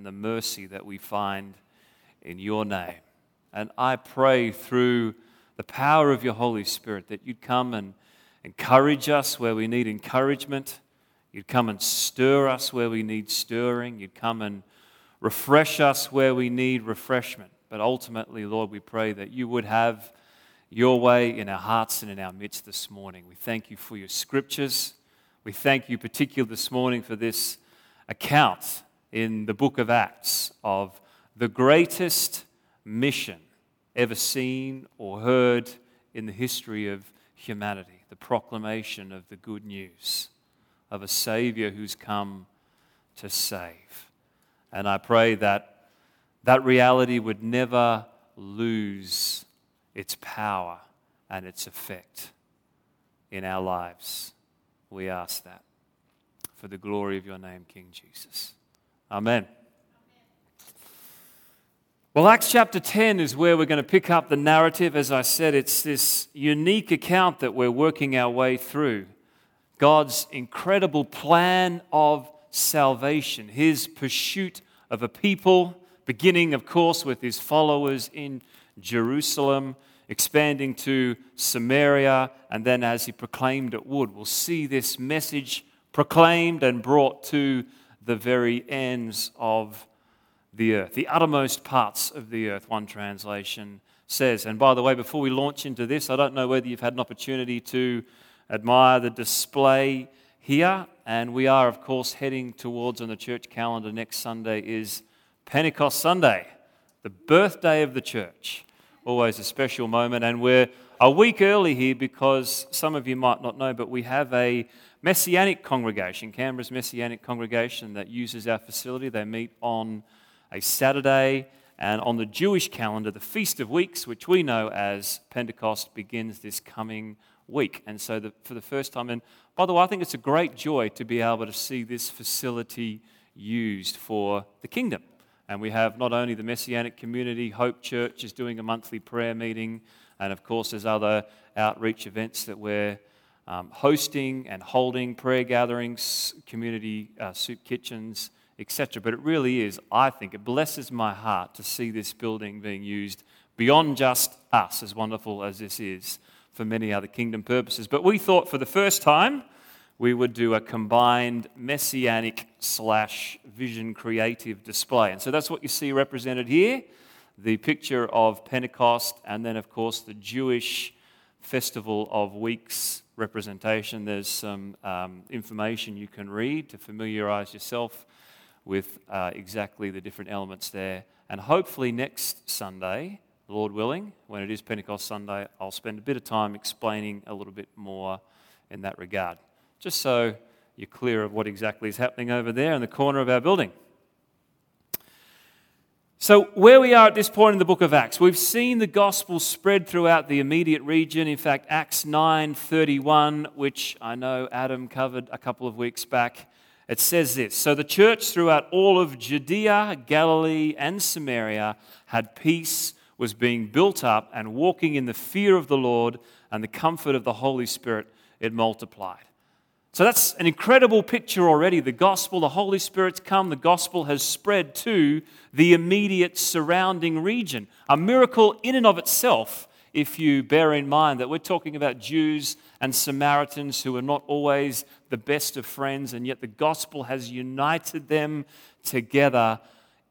and the mercy that we find in your name. And I pray through the power of your Holy Spirit that you'd come and encourage us where we need encouragement. You'd come and stir us where we need stirring. You'd come and refresh us where we need refreshment. But ultimately, Lord, we pray that you would have your way in our hearts and in our midst this morning. We thank you for your scriptures. We thank you, particularly this morning, for this account in the book of Acts of the greatest mission ever seen or heard in the history of humanity the proclamation of the good news of a Savior who's come to save. And I pray that that reality would never lose its power and its effect in our lives. We ask that for the glory of your name, King Jesus. Amen. Well, Acts chapter 10 is where we're going to pick up the narrative. As I said, it's this unique account that we're working our way through. God's incredible plan of salvation, his pursuit of a people, beginning, of course, with his followers in Jerusalem, expanding to Samaria, and then as he proclaimed it would. We'll see this message proclaimed and brought to the very ends of the earth, the uttermost parts of the earth, one translation says. And by the way, before we launch into this, I don't know whether you've had an opportunity to admire the display here. And we are, of course, heading towards on the church calendar next Sunday is Pentecost Sunday, the birthday of the church. Always a special moment. And we're a week early here because some of you might not know, but we have a Messianic congregation, Canberra's Messianic congregation, that uses our facility. They meet on a Saturday, and on the Jewish calendar, the Feast of Weeks, which we know as Pentecost, begins this coming week. And so, the, for the first time, and by the way, I think it's a great joy to be able to see this facility used for the kingdom. And we have not only the Messianic Community, Hope Church is doing a monthly prayer meeting, and of course, there's other outreach events that we're um, hosting and holding, prayer gatherings, community uh, soup kitchens etc. But it really is, I think, it blesses my heart to see this building being used beyond just us, as wonderful as this is, for many other kingdom purposes. But we thought for the first time we would do a combined messianic slash vision creative display. And so that's what you see represented here the picture of Pentecost, and then, of course, the Jewish Festival of Weeks representation. There's some um, information you can read to familiarize yourself with uh, exactly the different elements there. And hopefully, next Sunday, Lord willing, when it is Pentecost Sunday, I'll spend a bit of time explaining a little bit more in that regard, just so you're clear of what exactly is happening over there in the corner of our building. So, where we are at this point in the book of Acts, we've seen the gospel spread throughout the immediate region. In fact, Acts 9:31, which I know Adam covered a couple of weeks back, it says this So the church throughout all of Judea, Galilee, and Samaria had peace, was being built up, and walking in the fear of the Lord and the comfort of the Holy Spirit, it multiplied. So that's an incredible picture already. The gospel, the Holy Spirit's come, the gospel has spread to the immediate surrounding region. A miracle in and of itself, if you bear in mind that we're talking about Jews and Samaritans who are not always the best of friends, and yet the gospel has united them together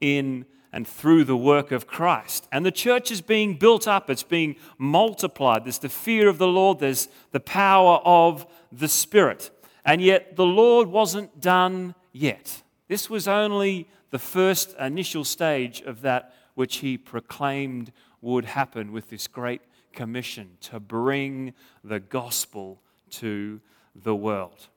in and through the work of Christ. And the church is being built up, it's being multiplied. There's the fear of the Lord, there's the power of the Spirit. And yet the Lord wasn't done yet. This was only the first initial stage of that which he proclaimed would happen with this great commission to bring the gospel to the world.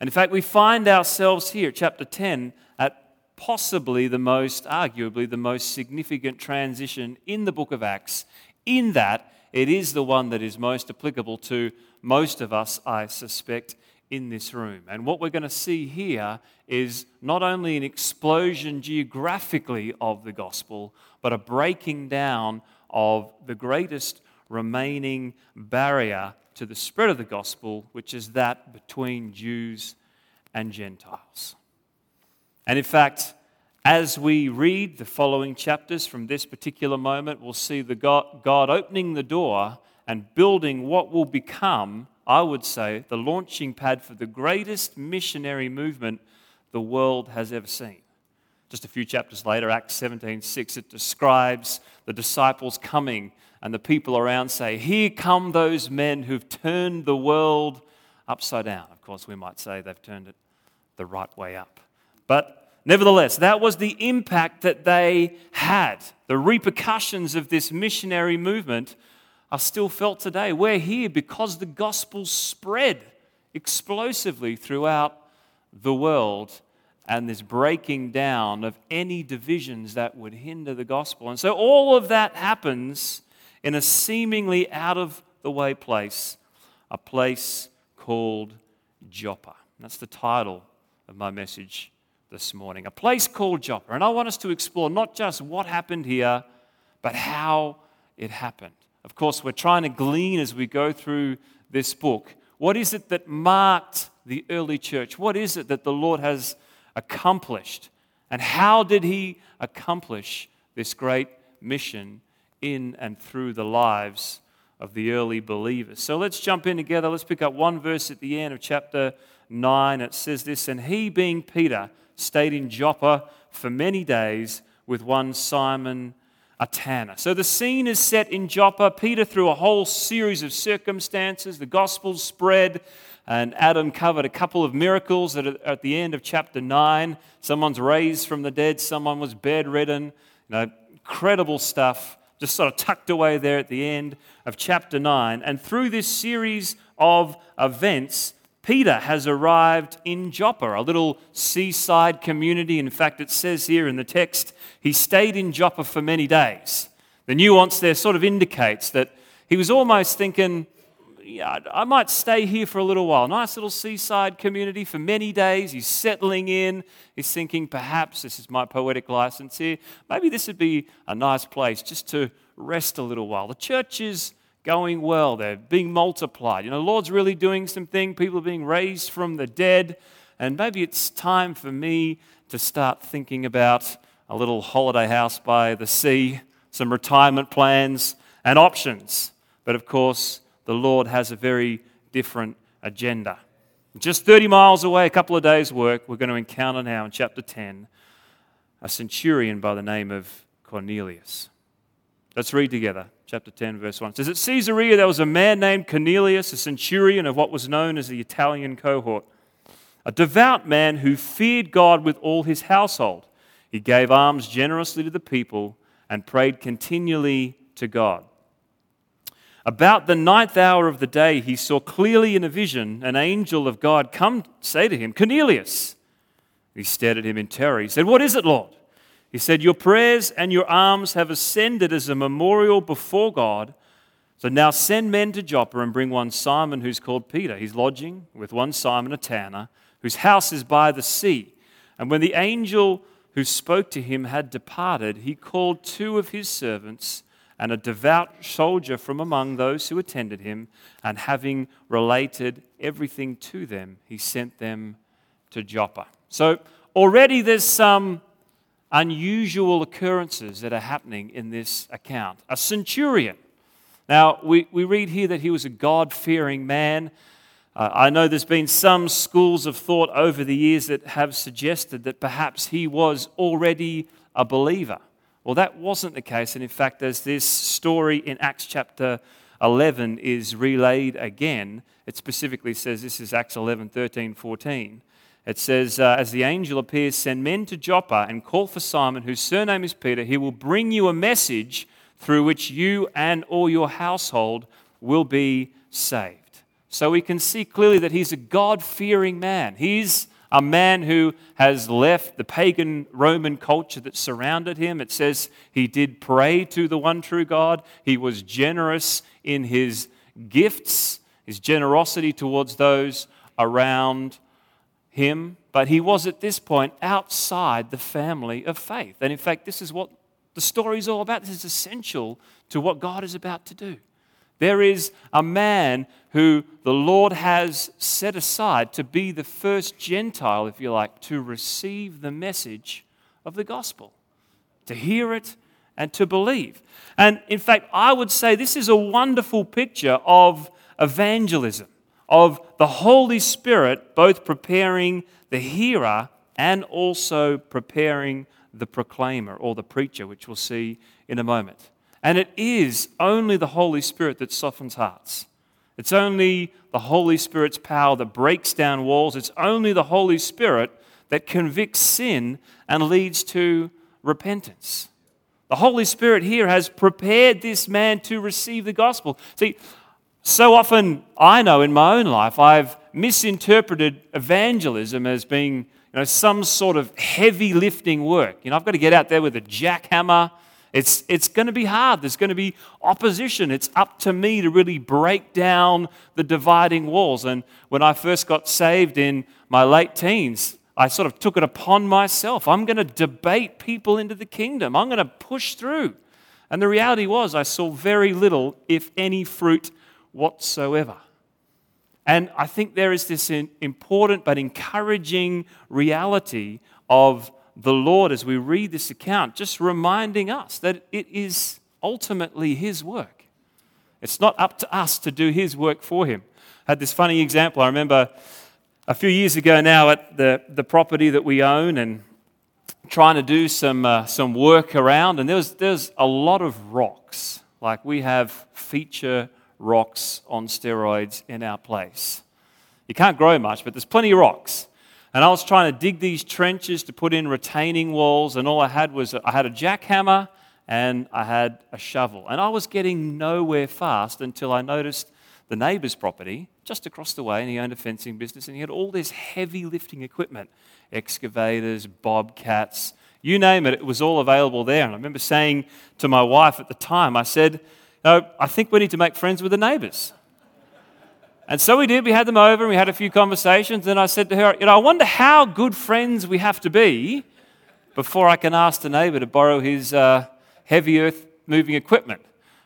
And in fact, we find ourselves here, chapter 10, at possibly the most, arguably, the most significant transition in the book of Acts, in that it is the one that is most applicable to most of us, I suspect, in this room. And what we're going to see here is not only an explosion geographically of the gospel, but a breaking down of the greatest remaining barrier to the spread of the gospel, which is that between Jews and Gentiles. And in fact, As we read the following chapters from this particular moment, we'll see the God, God opening the door and building what will become, I would say, the launching pad for the greatest missionary movement the world has ever seen. Just a few chapters later, Acts 17 6, it describes the disciples coming, and the people around say, Here come those men who've turned the world upside down. Of course, we might say they've turned it the right way up. But nevertheless, that was the impact that they had. The repercussions of this missionary movement are still felt today. We're here because the gospel spread explosively throughout the world and this breaking down of any divisions that would hinder the gospel. And so all of that happens in a seemingly out of the way place, a place called Joppa. That's the title of my message this morning. A place called Joppa. And I want us to explore not just what happened here, but how it happened. Of course, we're trying to glean as we go through this book. What is it that marked the early church? What is it that the Lord has accomplished? And how did he accomplish this great mission in and through the lives of the early believers? So let's jump in together. Let's pick up one verse at the end of chapter 9. It says this And he, being Peter, stayed in Joppa for many days with one Simon a tanner. So the scene is set in Joppa. Peter, through a whole series of circumstances, the gospel spread, and Adam covered a couple of miracles that at the end of chapter 9. Someone's raised from the dead, someone was bedridden. You know, incredible stuff, just sort of tucked away there at the end of chapter 9. And through this series of events, Peter has arrived in Joppa, a little seaside community. In fact, it says here in the text, he stayed in Joppa for many days. The nuance there sort of indicates that he was almost thinking, yeah, I might stay here for a little while. Nice little seaside community for many days. He's settling in. He's thinking, perhaps, this is my poetic license here, maybe this would be a nice place just to rest a little while. The church is going well. They're being multiplied. You know, the Lord's really doing something. People are being raised from the dead. And maybe it's time for me to start thinking about a little holiday house by the sea, some retirement plans and options. But of course, the Lord has a very different agenda. Just 30 miles away, a couple of days' work, we're going to encounter now in chapter 10 a centurion by the name of Cornelius. Let's read together chapter 10, verse 1. It says, At Caesarea there was a man named Cornelius, a centurion of what was known as the Italian cohort, a devout man who feared God with all his household. He gave alms generously to the people and prayed continually to God. About the ninth hour of the day, he saw clearly in a vision an angel of God come say to him, Cornelius. He stared at him in terror. He said, What is it, Lord? He said, Your prayers and your alms have ascended as a memorial before God. So now send men to Joppa and bring one Simon who's called Peter. He's lodging with one Simon, a tanner, whose house is by the sea. And when the angel who spoke to him had departed, he called two of his servants and a devout soldier from among those who attended him, and having related everything to them, he sent them to Joppa. So already there's some unusual occurrences that are happening in this account. A centurion. Now, we, we read here that he was a God fearing man. Uh, I know there's been some schools of thought over the years that have suggested that perhaps he was already a believer. Well, that wasn't the case. And in fact, as this story in Acts chapter 11 is relayed again, it specifically says this is Acts 11, 13, 14 it says, uh, As the angel appears, send men to Joppa and call for Simon, whose surname is Peter. He will bring you a message through which you and all your household will be saved. So we can see clearly that he's a God fearing man. He's a man who has left the pagan Roman culture that surrounded him. It says he did pray to the one true God, he was generous in his gifts, his generosity towards those around him, but he was at this point outside the family of faith. And in fact, this is what the story is all about. This is essential to what God is about to do. There is a man who the Lord has set aside to be the first Gentile, if you like, to receive the message of the gospel, to hear it and to believe. And in fact, I would say this is a wonderful picture of evangelism, of the Holy Spirit both preparing the hearer and also preparing the proclaimer or the preacher, which we'll see in a moment. And it is only the Holy Spirit that softens hearts. It's only the Holy Spirit's power that breaks down walls. It's only the Holy Spirit that convicts sin and leads to repentance. The Holy Spirit here has prepared this man to receive the gospel. See, so often I know in my own life I've misinterpreted evangelism as being you know, some sort of heavy lifting work. You know, I've got to get out there with a jackhammer. It's, it's going to be hard. There's going to be opposition. It's up to me to really break down the dividing walls. And when I first got saved in my late teens, I sort of took it upon myself. I'm going to debate people into the kingdom, I'm going to push through. And the reality was, I saw very little, if any, fruit whatsoever. And I think there is this important but encouraging reality of the Lord as we read this account, just reminding us that it is ultimately His work. It's not up to us to do His work for Him. I had this funny example. I remember a few years ago now at the, the property that we own and trying to do some, uh, some work around, and there's, there's a lot of rocks. Like we have feature rocks on steroids in our place. You can't grow much, but there's plenty of rocks. And I was trying to dig these trenches to put in retaining walls, and all I had was I had a jackhammer and I had a shovel. And I was getting nowhere fast until I noticed the neighbour's property just across the way, and he owned a fencing business, and he had all this heavy lifting equipment excavators, bobcats, you name it, it was all available there. And I remember saying to my wife at the time, I said, no, I think we need to make friends with the neighbours. And so we did. We had them over and we had a few conversations. And I said to her, You know, I wonder how good friends we have to be before I can ask the neighbour to borrow his uh, heavy earth moving equipment.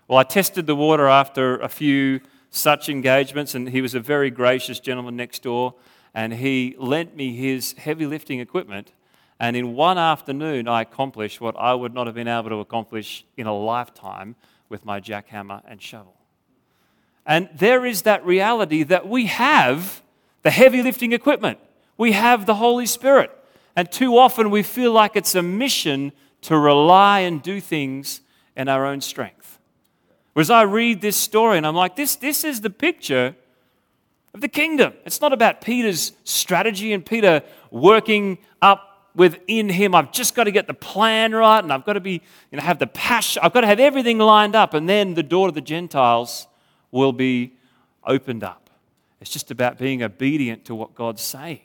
Well, I tested the water after a few such engagements, and he was a very gracious gentleman next door, and he lent me his heavy lifting equipment. And in one afternoon, I accomplished what I would not have been able to accomplish in a lifetime with my jackhammer and shovel. And there is that reality that we have the heavy lifting equipment, we have the Holy Spirit. And too often we feel like it's a mission to rely and do things in our own strength. Whereas I read this story and I'm like, this, this is the picture of the kingdom. It's not about Peter's strategy and Peter working up within him. I've just got to get the plan right and I've got to be, you know, have the passion. I've got to have everything lined up and then the door to the Gentiles will be opened up. It's just about being obedient to what God's saying.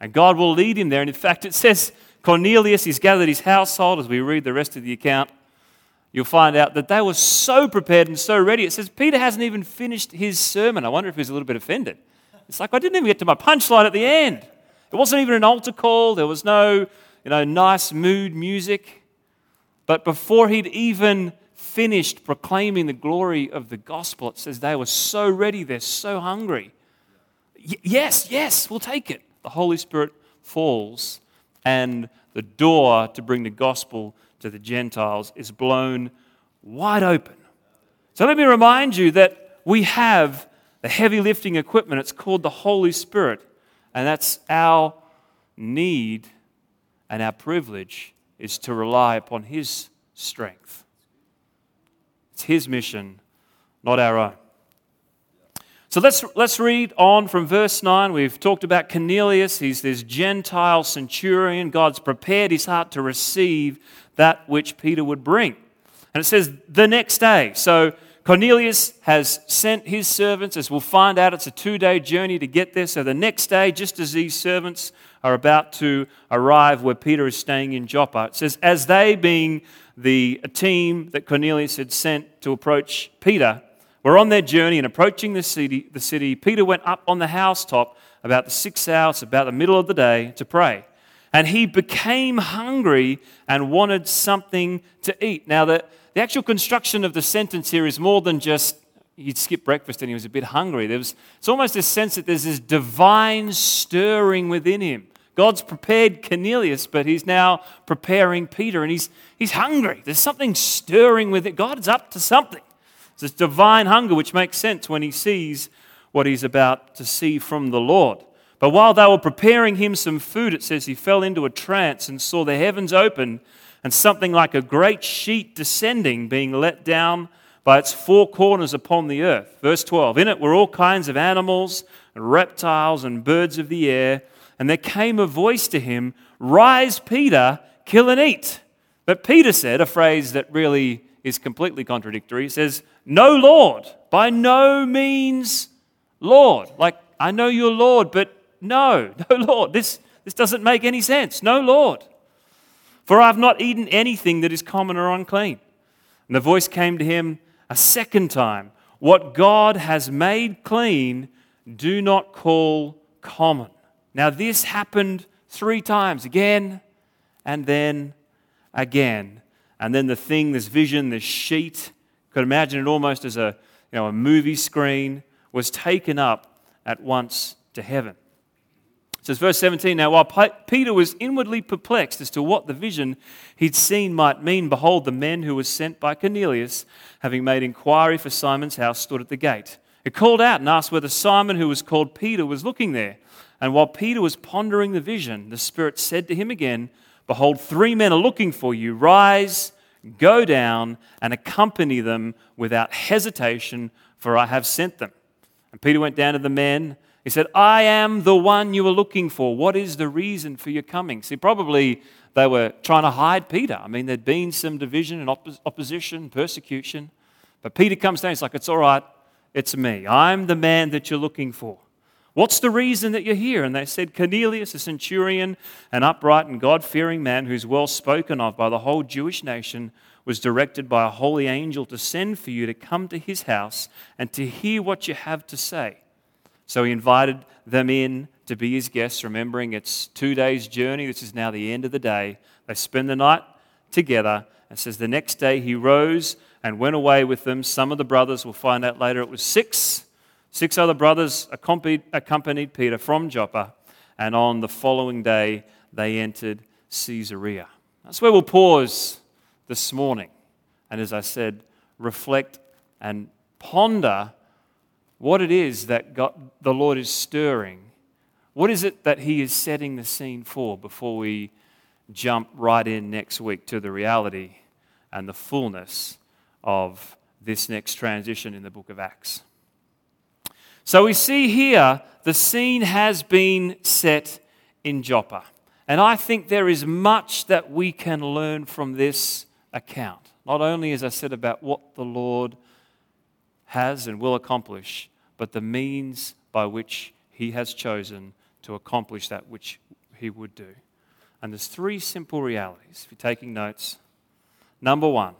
And God will lead him there. And in fact, it says Cornelius, he's gathered his household as we read the rest of the account you'll find out that they were so prepared and so ready. It says Peter hasn't even finished his sermon. I wonder if he's a little bit offended. It's like, I didn't even get to my punchline at the end. It wasn't even an altar call, there was no you know, nice mood music. But before he'd even finished proclaiming the glory of the gospel, it says they were so ready, they're so hungry. Y- yes, yes, we'll take it. The Holy Spirit falls, and the door to bring the gospel to the Gentiles is blown wide open. So let me remind you that we have the heavy lifting equipment. It's called the Holy Spirit, and that's our need and our privilege is to rely upon His strength. It's His mission, not our own. So let's, let's read on from verse 9. We've talked about Cornelius. He's this Gentile centurion. God's prepared his heart to receive that which Peter would bring. And it says the next day. So Cornelius has sent his servants, as we'll find out, it's a two day journey to get there. So the next day, just as these servants are about to arrive where Peter is staying in Joppa, it says, as they, being the team that Cornelius had sent to approach Peter, were on their journey and approaching the city, the city, Peter went up on the housetop about the sixth hour, about the middle of the day, to pray and he became hungry and wanted something to eat. Now, the, the actual construction of the sentence here is more than just he'd skipped breakfast and he was a bit hungry. There was, it's almost a sense that there's this divine stirring within him. God's prepared Cornelius, but he's now preparing Peter, and he's, he's hungry. There's something stirring with it. God's up to something. It's this divine hunger, which makes sense when he sees what he's about to see from the Lord. But while they were preparing him some food, it says he fell into a trance and saw the heavens open and something like a great sheet descending, being let down by its four corners upon the earth. Verse 12 In it were all kinds of animals and reptiles and birds of the air. And there came a voice to him Rise, Peter, kill and eat. But Peter said, a phrase that really is completely contradictory. Says, No, Lord, by no means, Lord. Like, I know you're Lord, but no, no, Lord. This, this doesn't make any sense. No, Lord. For I've not eaten anything that is common or unclean. And the voice came to him a second time What God has made clean, do not call common. Now, this happened three times again and then again. And then the thing, this vision, this sheet, could imagine it almost as a, you know, a movie screen, was taken up at once to heaven. It says, verse 17 Now, while Peter was inwardly perplexed as to what the vision he'd seen might mean, behold, the men who were sent by Cornelius, having made inquiry for Simon's house, stood at the gate. It called out and asked whether Simon, who was called Peter, was looking there. And while Peter was pondering the vision, the Spirit said to him again, Behold, three men are looking for you. Rise, go down, and accompany them without hesitation, for I have sent them. And Peter went down to the men he said, I am the one you were looking for. What is the reason for your coming? See, probably they were trying to hide Peter. I mean, there'd been some division and opposition, persecution. But Peter comes down. He's like, It's all right. It's me. I'm the man that you're looking for. What's the reason that you're here? And they said, Cornelius, a centurion, an upright and God fearing man who's well spoken of by the whole Jewish nation, was directed by a holy angel to send for you to come to his house and to hear what you have to say. So he invited them in to be his guests, remembering it's two days' journey. This is now the end of the day. They spend the night together. And says the next day he rose and went away with them. Some of the brothers, we'll find out later, it was six. Six other brothers accompanied, accompanied Peter from Joppa. And on the following day, they entered Caesarea. That's where we'll pause this morning. And as I said, reflect and ponder what it is that God, the Lord is stirring. What is it that He is setting the scene for before we jump right in next week to the reality and the fullness of this next transition in the book of Acts? So we see here the scene has been set in Joppa. And I think there is much that we can learn from this account. Not only, as I said, about what the Lord has and will accomplish, but the means by which he has chosen to accomplish that which he would do. And there's three simple realities if you're taking notes. Number one,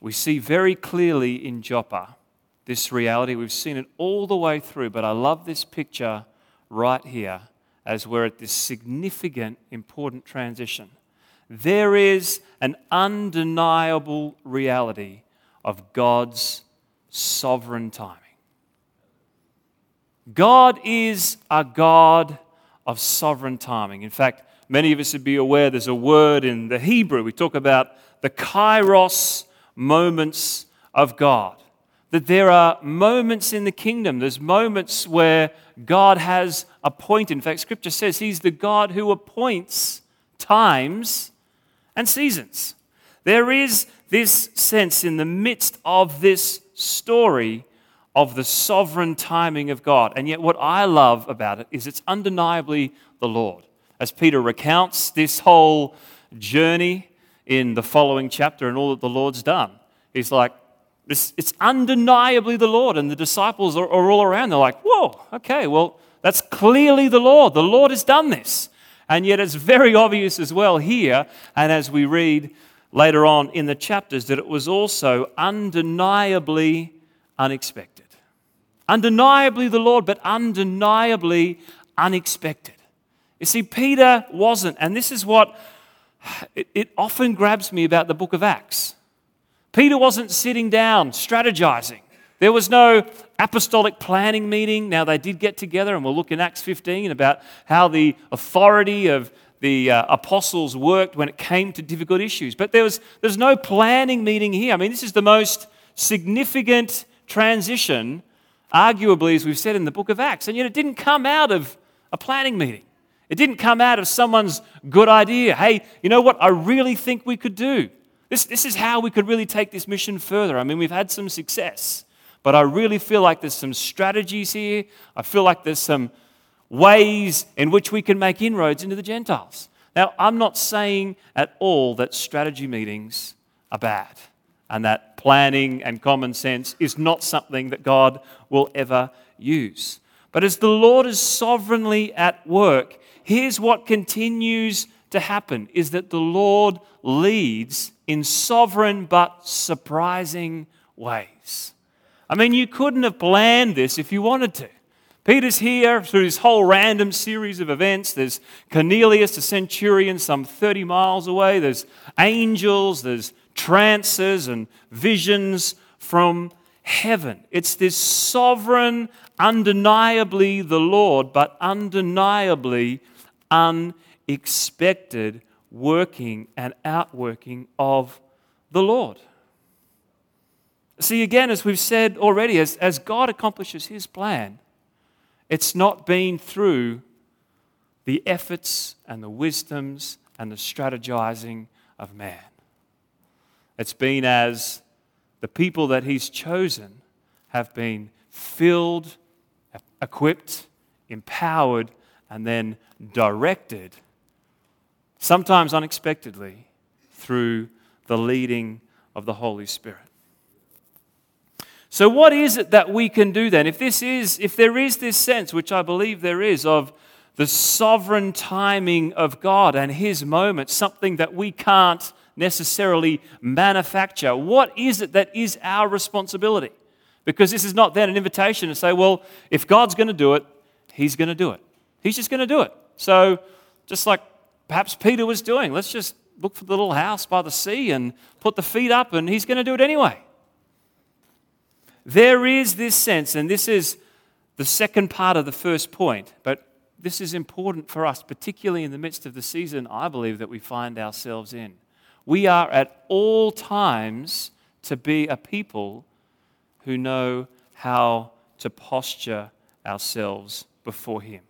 we see very clearly in Joppa this reality. We've seen it all the way through, but I love this picture right here as we're at this significant, important transition. There is an undeniable reality of God's sovereign timing. God is a God of sovereign timing. In fact, many of us would be aware there's a word in the Hebrew. We talk about the kairos moments of God. That there are moments in the kingdom, there's moments where God has appointed. In fact, Scripture says He's the God who appoints times and seasons. There is this sense in the midst of this story of the sovereign timing of God. And yet, what I love about it is it's undeniably the Lord. As Peter recounts this whole journey in the following chapter and all that the Lord's done, he's like, it's, it's undeniably the Lord. And the disciples are, are all around. They're like, whoa, okay, well, that's clearly the Lord. The Lord has done this. And yet, it's very obvious as well here, and as we read later on in the chapters that it was also undeniably unexpected. Undeniably the Lord, but undeniably unexpected. You see, Peter wasn't, and this is what it, it often grabs me about the book of Acts. Peter wasn't sitting down, strategizing, There was no apostolic planning meeting. Now, they did get together, and we'll look in Acts 15 about how the authority of the uh, apostles worked when it came to difficult issues. But there was, there's no planning meeting here. I mean, this is the most significant transition, arguably, as we've said in the book of Acts. And yet, it didn't come out of a planning meeting. It didn't come out of someone's good idea. Hey, you know what? I really think we could do. This, this is how we could really take this mission further. I mean, we've had some success, but I really feel like there's some strategies here. I feel like there's some ways in which we can make inroads into the Gentiles. Now, I'm not saying at all that strategy meetings are bad and that planning and common sense is not something that God will ever use. But as the Lord is sovereignly at work, here's what continues to happen is that the Lord leads in sovereign but surprising ways. I mean, you couldn't have planned this if you wanted to. Peter's here through this whole random series of events. There's Cornelius, the centurion, some 30 miles away. There's angels, there's trances and visions from heaven. It's this sovereign, undeniably the Lord, but undeniably unexpected working and outworking of the Lord. See, again, as we've said already, as, as God accomplishes his plan, it's not been through the efforts and the wisdoms and the strategizing of man. It's been as the people that he's chosen have been filled, equipped, empowered, and then directed, sometimes unexpectedly, through the leading of the Holy Spirit. So, what is it that we can do then? If this is, if there is this sense, which I believe there is, of the sovereign timing of God and His moment, something that we can't necessarily manufacture, what is it that is our responsibility? Because this is not then an invitation to say, well, if God's going to do it, He's going to do it. He's just going to do it. So, just like perhaps Peter was doing, let's just look for the little house by the sea and put the feet up, and He's going to do it anyway. There is this sense, and this is the second part of the first point, but this is important for us, particularly in the midst of the season I believe that we find ourselves in. We are at all times to be a people who know how to posture ourselves before Him.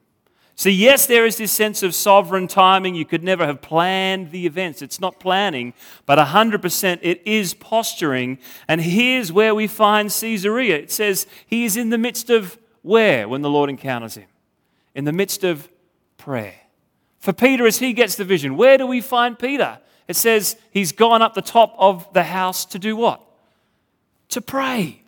So, yes, there is this sense of sovereign timing. You could never have planned the events. It's not planning, but 100% it is posturing. And here's where we find Caesarea. It says he is in the midst of where when the Lord encounters him? In the midst of prayer. For Peter, as he gets the vision, where do we find Peter? It says he's gone up the top of the house to do what? To pray.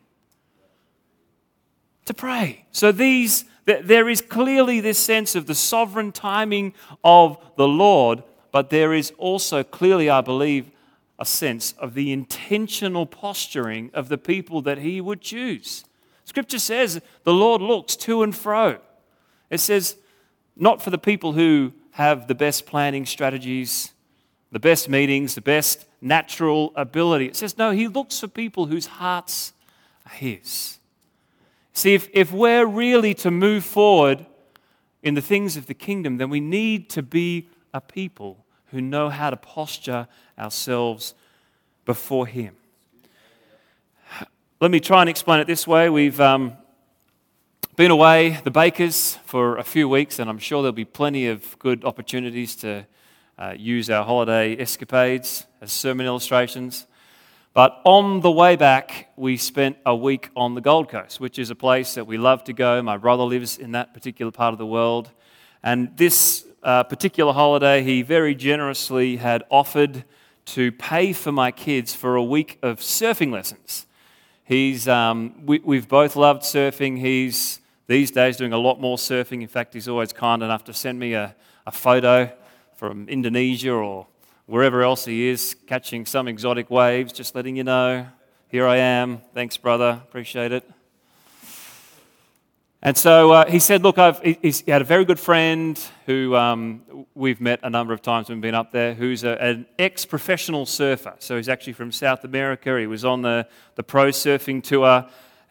To pray. So these there is clearly this sense of the sovereign timing of the Lord, but there is also clearly, I believe, a sense of the intentional posturing of the people that he would choose. Scripture says the Lord looks to and fro. It says, not for the people who have the best planning strategies, the best meetings, the best natural ability. It says, no, he looks for people whose hearts are his. See, if, if we're really to move forward in the things of the kingdom, then we need to be a people who know how to posture ourselves before Him. Let me try and explain it this way. We've um, been away, the Bakers, for a few weeks, and I'm sure there'll be plenty of good opportunities to uh, use our holiday escapades as sermon illustrations. But on the way back, we spent a week on the Gold Coast, which is a place that we love to go. My brother lives in that particular part of the world. And this uh, particular holiday, he very generously had offered to pay for my kids for a week of surfing lessons. He's, um, we, we've both loved surfing. He's these days doing a lot more surfing. In fact, he's always kind enough to send me a, a photo from Indonesia or wherever else he is, catching some exotic waves, just letting you know. Here I am. Thanks, brother. Appreciate it. And so uh, he said, Look, I've, he had a very good friend who um, we've met a number of times when we've been up there, who's a, an ex professional surfer. So he's actually from South America. He was on the, the pro surfing tour.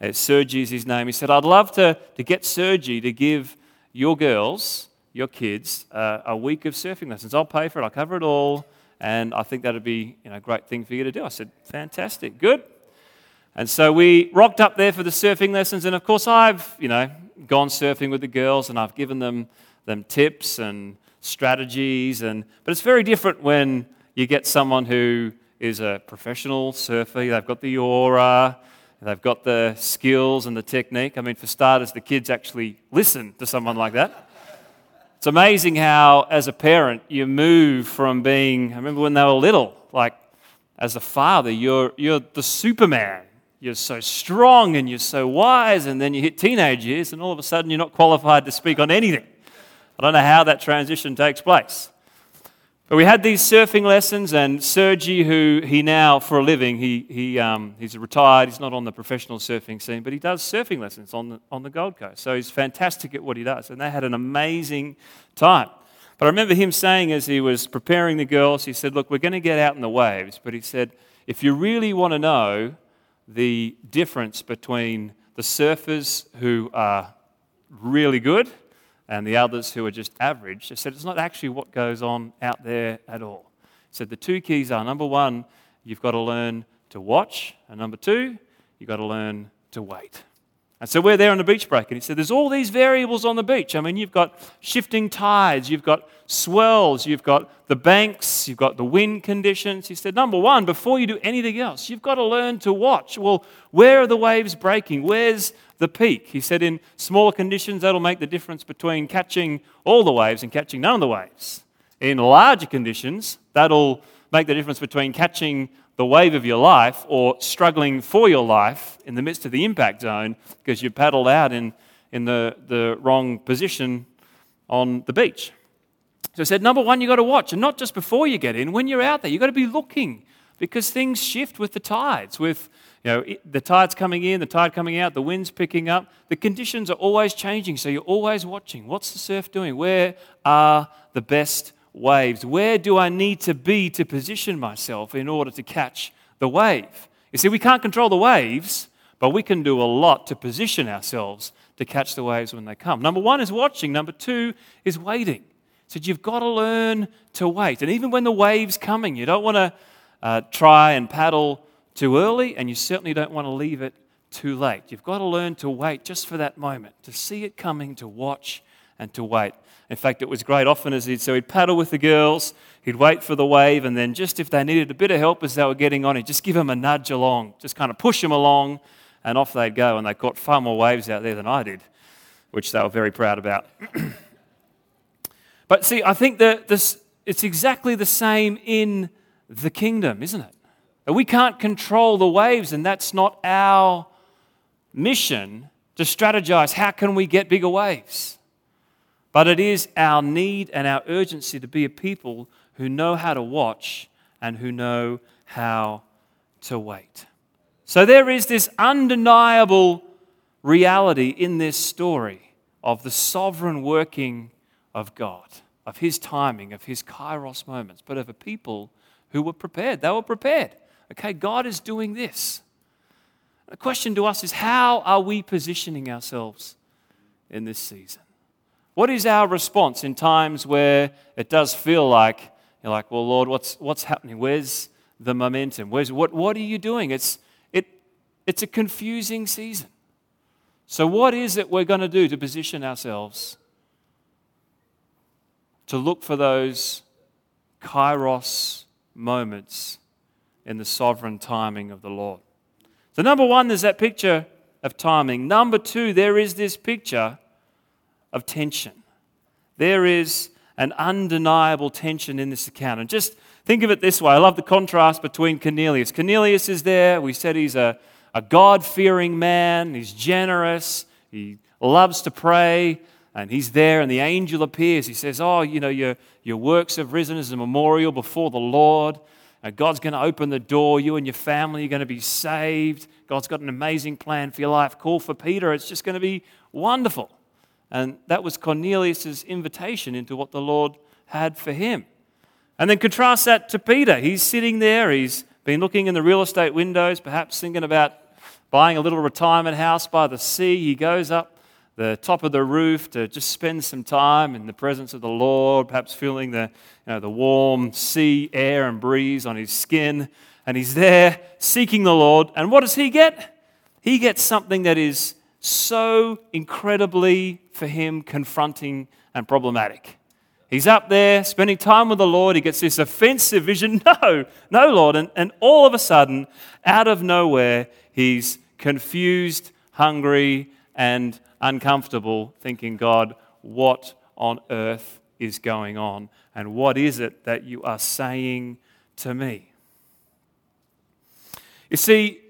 uh, Sergi is his name. He said, I'd love to, to get Sergi to give your girls, your kids, uh, a week of surfing lessons. I'll pay for it, I'll cover it all, and I think that'd be you know, a great thing for you to do. I said, fantastic, good. And so we rocked up there for the surfing lessons, and of course, I've, you know, gone surfing with the girls and I've given them, them tips and strategies. And, but it's very different when you get someone who is a professional surfer. They've got the aura, they've got the skills and the technique. I mean, for starters, the kids actually listen to someone like that. It's amazing how, as a parent, you move from being, I remember when they were little, like as a father, you're, you're the Superman you're so strong and you're so wise, and then you hit teenage years, and all of a sudden you're not qualified to speak on anything. I don't know how that transition takes place. But we had these surfing lessons, and Sergi, who he now, for a living, he, he, um, he's retired, he's not on the professional surfing scene, but he does surfing lessons on the, on the Gold Coast. So he's fantastic at what he does, and they had an amazing time. But I remember him saying as he was preparing the girls, he said, Look, we're going to get out in the waves, but he said, if you really want to know the difference between the surfers who are really good and the others who are just average. They said it's not actually what goes on out there at all. He said the two keys are number one, you've got to learn to watch, and number two, you've got to learn to wait. And so we're there on the beach break, and he said, There's all these variables on the beach. I mean, you've got shifting tides, you've got swells, you've got the banks, you've got the wind conditions. He said, Number one, before you do anything else, you've got to learn to watch. Well, where are the waves breaking? Where's the peak? He said, In smaller conditions, that'll make the difference between catching all the waves and catching none of the waves. In larger conditions, that'll make the difference between catching the wave of your life or struggling for your life in the midst of the impact zone because you paddled out in, in the, the wrong position on the beach. So I said, number one, you've got to watch, and not just before you get in, when you're out there, you've got to be looking because things shift with the tides, with you know, the tides coming in, the tide coming out, the wind's picking up. The conditions are always changing, so you're always watching. What's the surf doing? Where are the best waves? Where do I need to be to position myself in order to catch the wave? You see, we can't control the waves, but we can do a lot to position ourselves to catch the waves when they come. Number one is watching, number two is waiting. So you've got to learn to wait. And even when the wave's coming, you don't want to uh, try and paddle too early, and you certainly don't want to leave it too late. You've got to learn to wait just for that moment, to see it coming, to watch and to wait. In fact, it was great. Often as he'd so he'd paddle with the girls, he'd wait for the wave, and then just if they needed a bit of help as they were getting on, he'd just give them a nudge along, just kind of push them along, and off they'd go. And they caught far more waves out there than I did, which they were very proud about. but see, I think that this it's exactly the same in the kingdom, isn't it? we can't control the waves, and that's not our mission to strategize how can we get bigger waves. But it is our need and our urgency to be a people who know how to watch and who know how to wait. So there is this undeniable reality in this story of the sovereign working of God, of His timing, of His kairos moments, but of a people who were prepared. They were prepared. Okay, God is doing this. The question to us is how are we positioning ourselves in this season? What is our response in times where it does feel like you're like, well, Lord, what's, what's happening? Where's the momentum? Where's, what, what are you doing? It's, it, it's a confusing season. So, what is it we're going to do to position ourselves to look for those kairos moments in the sovereign timing of the Lord? So, number one, there's that picture of timing. Number two, there is this picture of tension. There is an undeniable tension in this account. And just think of it this way I love the contrast between Cornelius. Cornelius is there. We said he's a, a God fearing man, he's generous, he loves to pray. And he's there, and the angel appears. He says, Oh, you know, your, your works have risen as a memorial before the Lord. And God's going to open the door. You and your family are going to be saved. God's got an amazing plan for your life. Call for Peter. It's just going to be wonderful. And that was Cornelius' invitation into what the Lord had for him. And then contrast that to Peter. He's sitting there, he's been looking in the real estate windows, perhaps thinking about buying a little retirement house by the sea. He goes up the top of the roof to just spend some time in the presence of the Lord, perhaps feeling the, you know, the warm sea air and breeze on his skin. And he's there seeking the Lord. And what does he get? He gets something that is so incredibly, for him, confronting and problematic. He's up there spending time with the Lord. He gets this offensive vision. No, no, Lord. And, and all of a sudden, out of nowhere, he's confused, hungry, and uncomfortable, thinking, God, what on earth is going on? And what is it that you are saying to me? You see,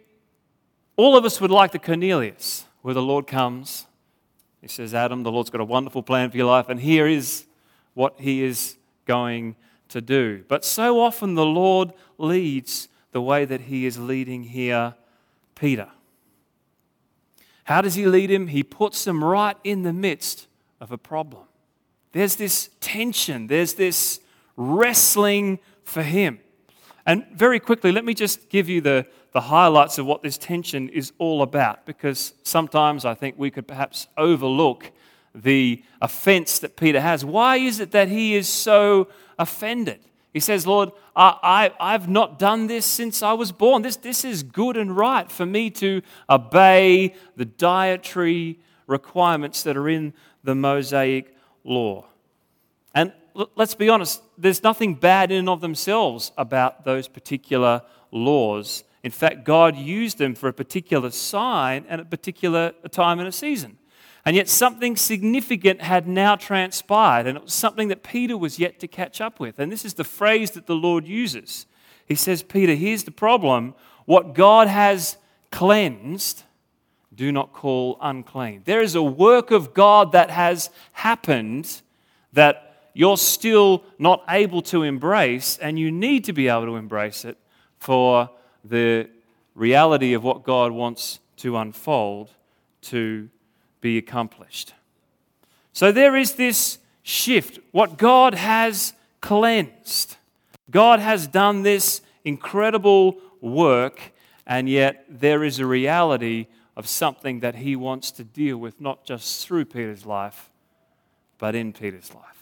all of us would like the Cornelius, where the Lord comes. He says, Adam, the Lord's got a wonderful plan for your life, and here is what he is going to do. But so often the Lord leads the way that he is leading here Peter. How does he lead him? He puts him right in the midst of a problem. There's this tension, there's this wrestling for him. And very quickly, let me just give you the, the highlights of what this tension is all about, because sometimes I think we could perhaps overlook the offense that Peter has. Why is it that he is so offended? He says, Lord, I, I, have not done this since I was born. This, this is good and right for me to obey the dietary requirements that are in the Mosaic law. And let's be honest, there's nothing bad in and of themselves about those particular laws. In fact, God used them for a particular sign and a particular time and a season. And yet, something significant had now transpired, and it was something that Peter was yet to catch up with. And this is the phrase that the Lord uses. He says, Peter, here's the problem. What God has cleansed, do not call unclean. There is a work of God that has happened that you're still not able to embrace, and you need to be able to embrace it for the reality of what God wants to unfold to be accomplished. So there is this shift. What God has cleansed, God has done this incredible work, and yet there is a reality of something that He wants to deal with, not just through Peter's life, but in Peter's life.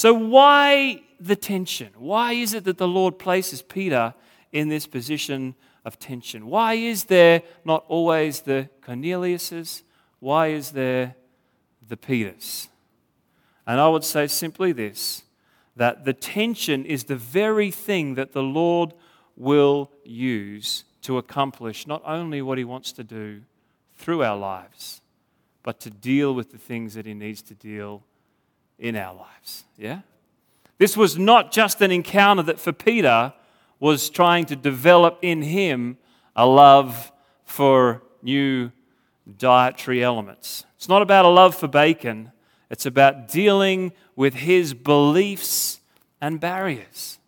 So, why the tension? Why is it that the Lord places Peter in this position of tension? Why is there not always the Corneliuses? Why is there the Peters? And I would say simply this that the tension is the very thing that the Lord will use to accomplish not only what He wants to do through our lives, but to deal with the things that He needs to deal in our lives. Yeah? This was not just an encounter that for Peter was trying to develop in him a love for new dietary elements. It's not about a love for bacon, it's about dealing with his beliefs and barriers.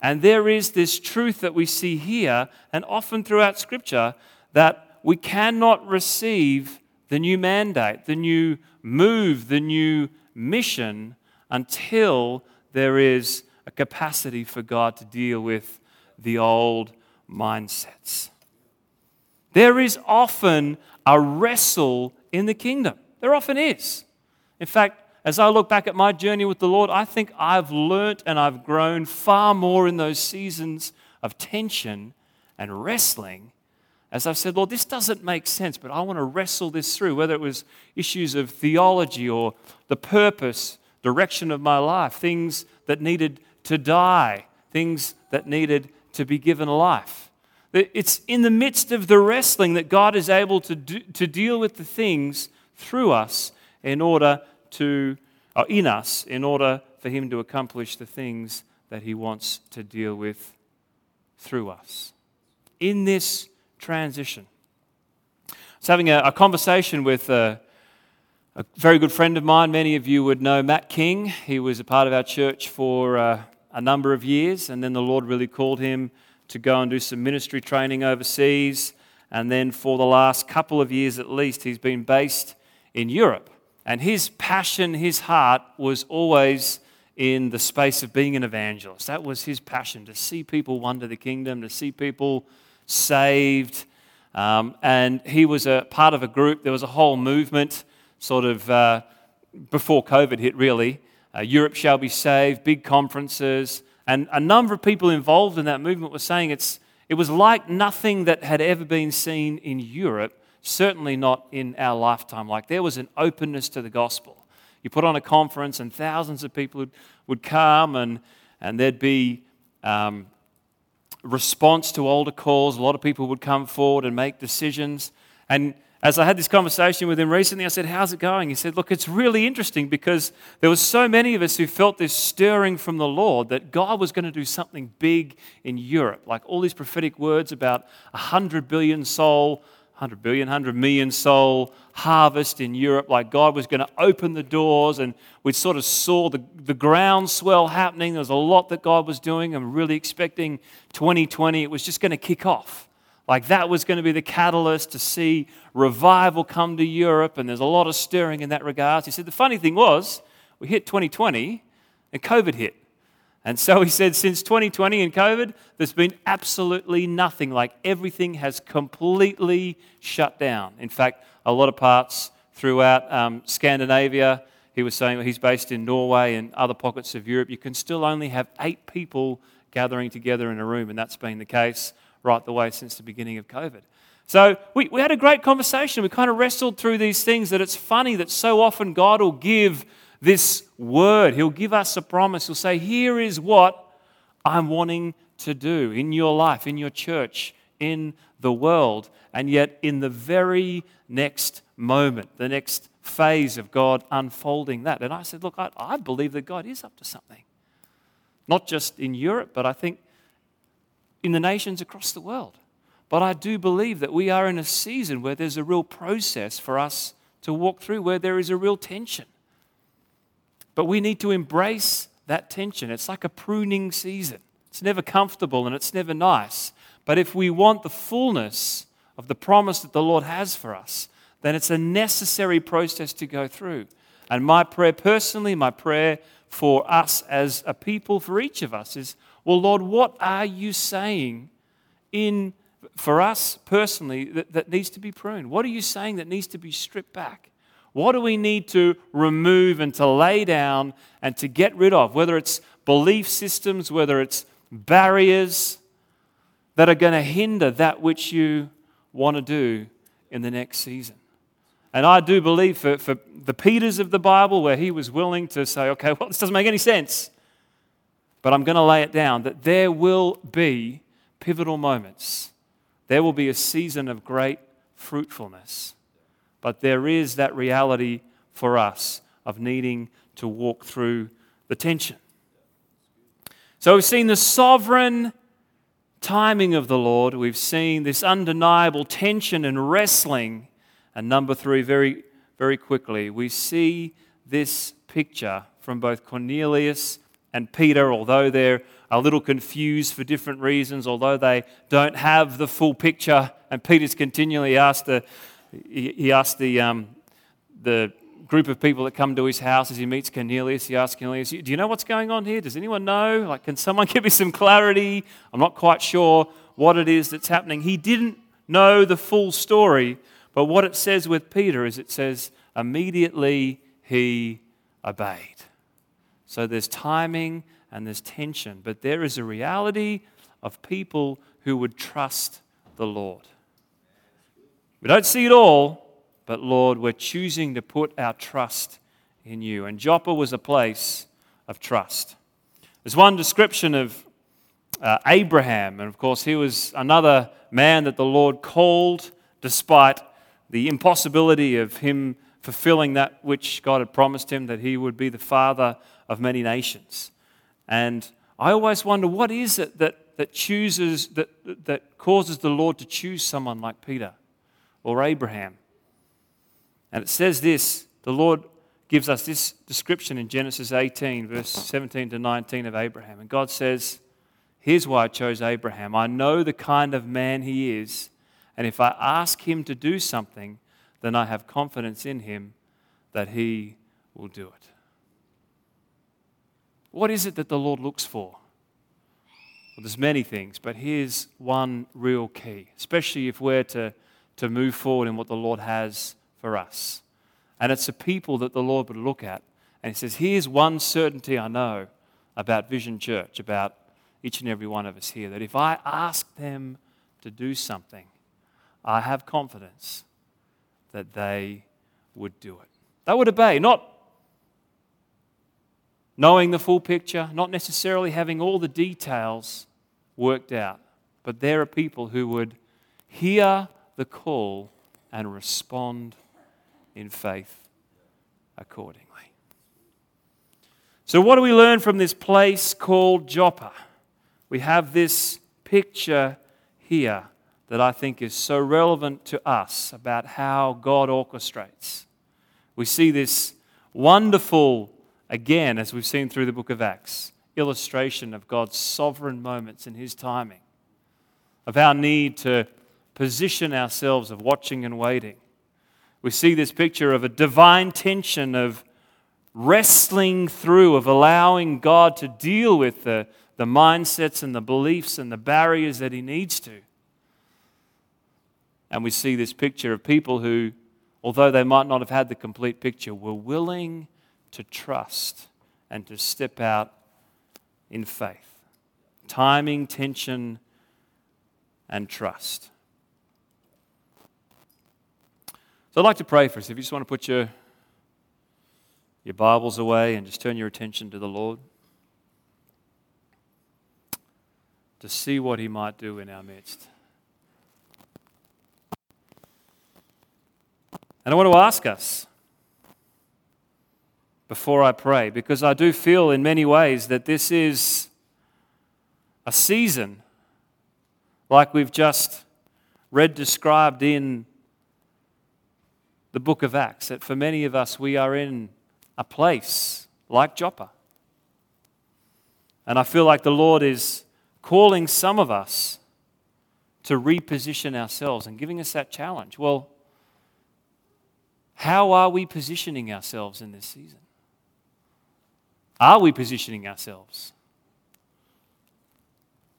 And there is this truth that we see here and often throughout Scripture that we cannot receive the new mandate, the new move, the new mission until there is a capacity for God to deal with the old mindsets. There is often a wrestle in the kingdom. There often is. In fact, as I look back at my journey with the Lord, I think I've learnt and I've grown far more in those seasons of tension and wrestling. As I've said, Lord, this doesn't make sense, but I want to wrestle this through, whether it was issues of theology or the purpose, direction of my life, things that needed to die, things that needed to be given life. It's in the midst of the wrestling that God is able to, do, to deal with the things through us in order to, or in us, in order for Him to accomplish the things that He wants to deal with through us. In this transition. I was having a, a conversation with a, a, very good friend of mine. Many of you would know Matt King. He was a part of our church for uh, a number of years, and then the Lord really called him to go and do some ministry training overseas. And then for the last couple of years at least, he's been based in Europe. And his passion, his heart was always in the space of being an evangelist. That was his passion to see people wonder the kingdom, to see people saved, Um, and he was a part of a group. There was a whole movement, sort of uh, before COVID hit, really. Uh, Europe shall be saved, big conferences. And a number of people involved in that movement were saying it's, it was like nothing that had ever been seen in Europe, certainly not in our lifetime. Like there was an openness to the gospel. You put on a conference, and thousands of people would, would come, and, and there'd be um, response to altar calls. A lot of people would come forward and make decisions. And as I had this conversation with him recently, I said, How's it going? He said, Look, it's really interesting because there were so many of us who felt this stirring from the Lord that God was going to do something big in Europe. Like all these prophetic words about a 100 billion soul 100 billion, 100 million soul harvest in Europe, like God was going to open the doors, and we sort of saw the, the groundswell happening. There was a lot that God was doing. I'm really expecting 2020, it was just going to kick off. Like that was going to be the catalyst to see revival come to Europe, and there's a lot of stirring in that regard. He said the funny thing was, we hit 2020 and COVID hit. And so he said, since 2020 and COVID, there's been absolutely nothing. Like everything has completely shut down. In fact, a lot of parts throughout um, Scandinavia, he was saying he's based in Norway and other pockets of Europe, you can still only have eight people gathering together in a room. And that's been the case right the way since the beginning of COVID. So we, we had a great conversation. We kind of wrestled through these things that it's funny that so often God will give this word. He'll give us a promise. He'll say, Here is what I'm wanting to do in your life, in your church, in the world. And yet, in the very next moment, the next phase of God unfolding that. And I said, Look, I, I believe that God is up to something. Not just in Europe, but I think in the nations across the world. But I do believe that we are in a season where there's a real process for us to walk through, where there is a real tension. But we need to embrace that tension. It's like a pruning season. It's never comfortable and it's never nice. But if we want the fullness of the promise that the Lord has for us, then it's a necessary process to go through. And my prayer personally, my prayer for us as a people, for each of us, is well, Lord, what are you saying in for us personally that, that needs to be pruned? What are you saying that needs to be stripped back? What do we need to remove and to lay down and to get rid of? Whether it's belief systems, whether it's barriers that are going to hinder that which you want to do in the next season. And I do believe for, for the Peters of the Bible, where he was willing to say, okay, well, this doesn't make any sense, but I'm going to lay it down, that there will be pivotal moments. There will be a season of great fruitfulness. But there is that reality for us of needing to walk through the tension. So we've seen the sovereign timing of the Lord. We've seen this undeniable tension and wrestling. And number three, very, very quickly, we see this picture from both Cornelius and Peter, although they're a little confused for different reasons, although they don't have the full picture. And Peter's continually asked the, he, he asked the, um, the group of people that come to his house as he meets Cornelius, he asks Cornelius, Do you know what's going on here? Does anyone know? Like, can someone give me some clarity? I'm not quite sure what it is that's happening. He didn't know the full story, but what it says with Peter is it says, immediately he obeyed. So there's timing and there's tension, but there is a reality of people who would trust the Lord. We don't see it all, but Lord, we're choosing to put our trust in you. And Joppa was a place of trust. There's one description of uh, Abraham, and of course, he was another man that the Lord called despite the impossibility of him fulfilling that which God had promised him, that he would be the father of many nations. And I always wonder what is it that, that chooses, that, that causes the Lord to choose someone like Peter? Or Abraham. And it says this the Lord gives us this description in Genesis 18, verse 17 to 19 of Abraham. And God says, Here's why I chose Abraham. I know the kind of man he is, and if I ask him to do something, then I have confidence in him that he will do it. What is it that the Lord looks for? Well, there's many things, but here's one real key, especially if we're to to move forward in what the Lord has for us. And it's a people that the Lord would look at and He says, Here's one certainty I know about Vision Church, about each and every one of us here, that if I ask them to do something, I have confidence that they would do it. They would obey, not knowing the full picture, not necessarily having all the details worked out, but there are people who would hear the call and respond in faith accordingly. So, what do we learn from this place called Joppa? We have this picture here that I think is so relevant to us about how God orchestrates. We see this wonderful, again, as we've seen through the book of Acts, illustration of God's sovereign moments in His timing, of our need to position ourselves, of watching and waiting. We see this picture of a divine tension of wrestling through, of allowing God to deal with the, the mindsets and the beliefs and the barriers that He needs to. And we see this picture of people who, although they might not have had the complete picture, were willing to trust and to step out in faith. Timing, tension, and trust. So I'd like to pray for us. If you just want to put your, your Bibles away and just turn your attention to the Lord to see what He might do in our midst. And I want to ask us before I pray, because I do feel in many ways that this is a season like we've just read described in the book of Acts, that for many of us we are in a place like Joppa. And I feel like the Lord is calling some of us to reposition ourselves and giving us that challenge. Well, how are we positioning ourselves in this season? Are we positioning ourselves?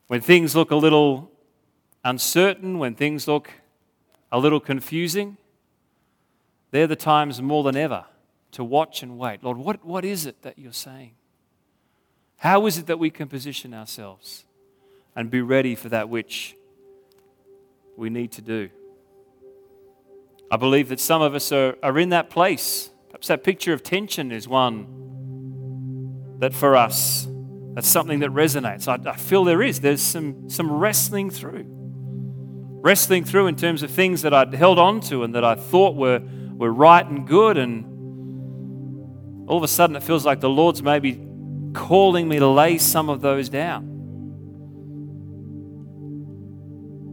When things look a little uncertain, when things look a little confusing, they're the times more than ever to watch and wait. Lord, what, what is it that you're saying? How is it that we can position ourselves and be ready for that which we need to do? I believe that some of us are, are in that place. Perhaps that picture of tension is one that for us, that's something that resonates. I, I feel there is. There's some, some wrestling through. Wrestling through in terms of things that I'd held on to and that I thought were, were right and good. And all of a sudden it feels like the Lord's maybe calling me to lay some of those down.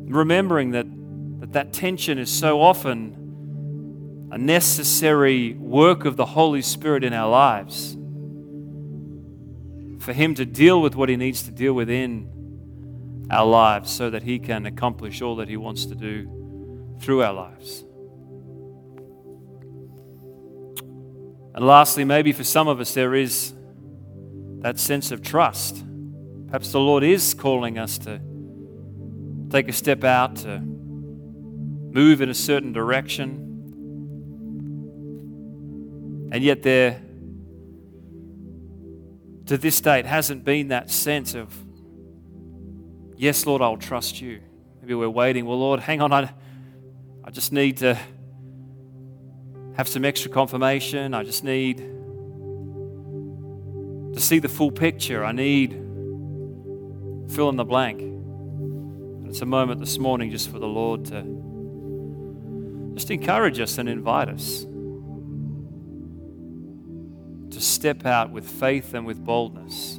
Remembering that that, that tension is so often a necessary work of the Holy Spirit in our lives for Him to deal with what He needs to deal with in our lives so that He can accomplish all that He wants to do through our lives. And lastly, maybe for some of us, there is that sense of trust. Perhaps the Lord is calling us to take a step out, to move in a certain direction and yet, there, to this date, hasn't been that sense of, yes, Lord, I'll trust you. Maybe we're waiting. Well, Lord, hang on. I, I just need to have some extra confirmation. I just need to see the full picture. I need fill in the blank. And it's a moment this morning just for the Lord to just encourage us and invite us to step out with faith and with boldness.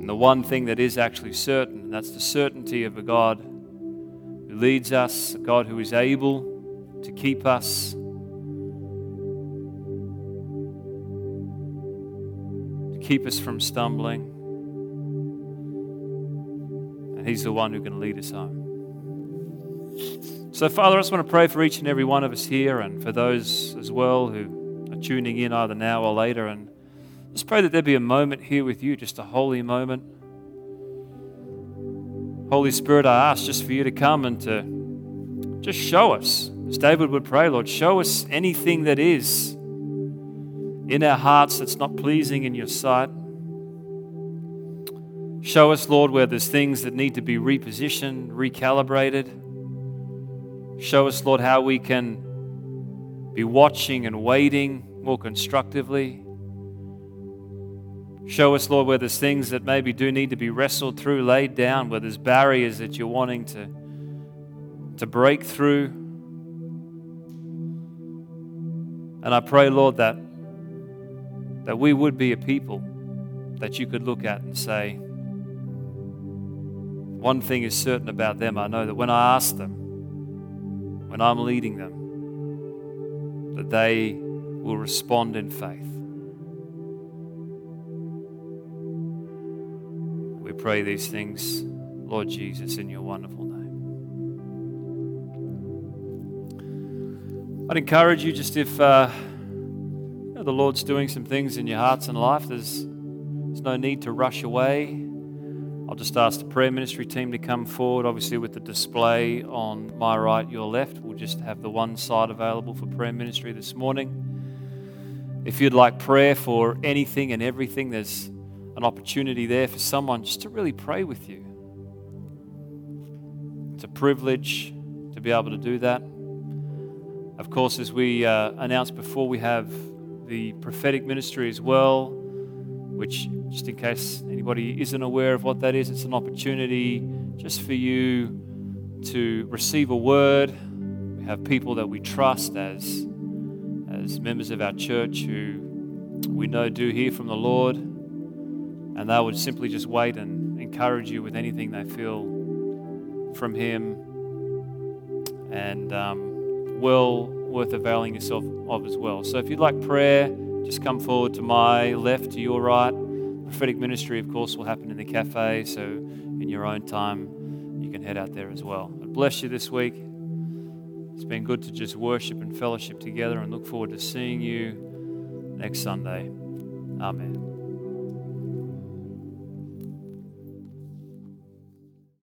And the one thing that is actually certain, and that's the certainty of a God who leads us, a God who is able to keep us. to Keep us from stumbling. And He's the one who can lead us home. So, Father, I just want to pray for each and every one of us here and for those as well who are tuning in either now or later. And just pray that there be a moment here with you, just a holy moment. Holy Spirit, I ask just for you to come and to just show us, as David would pray, Lord, show us anything that is in our hearts that's not pleasing in your sight. Show us, Lord, where there's things that need to be repositioned, recalibrated. Show us, Lord, how we can be watching and waiting more constructively. Show us, Lord, where there's things that maybe do need to be wrestled through, laid down, where there's barriers that you're wanting to, to break through. And I pray, Lord, that, that we would be a people that you could look at and say, one thing is certain about them. I know that when I ask them, when I'm leading them, that they will respond in faith. We pray these things, Lord Jesus, in your wonderful name. I'd encourage you just if uh, you know, the Lord's doing some things in your hearts and life, there's, there's no need to rush away. I'll just ask the prayer ministry team to come forward, obviously, with the display on my right, your left. We'll just have the one side available for prayer ministry this morning. If you'd like prayer for anything and everything, there's an opportunity there for someone just to really pray with you. It's a privilege to be able to do that. Of course, as we uh, announced before, we have the prophetic ministry as well, which, just in case anybody isn't aware of what that is, it's an opportunity just for you to receive a word. We have people that we trust as as members of our church who we know do hear from the Lord, and they would simply just wait and encourage you with anything they feel from Him, and um, well worth availing yourself of as well. So if you'd like prayer, just come forward to my left, to your right. Prophetic ministry, of course, will happen in the cafe, so in your own time, you can head out there as well. God bless you this week. It's been good to just worship and fellowship together and look forward to seeing you next Sunday. Amen.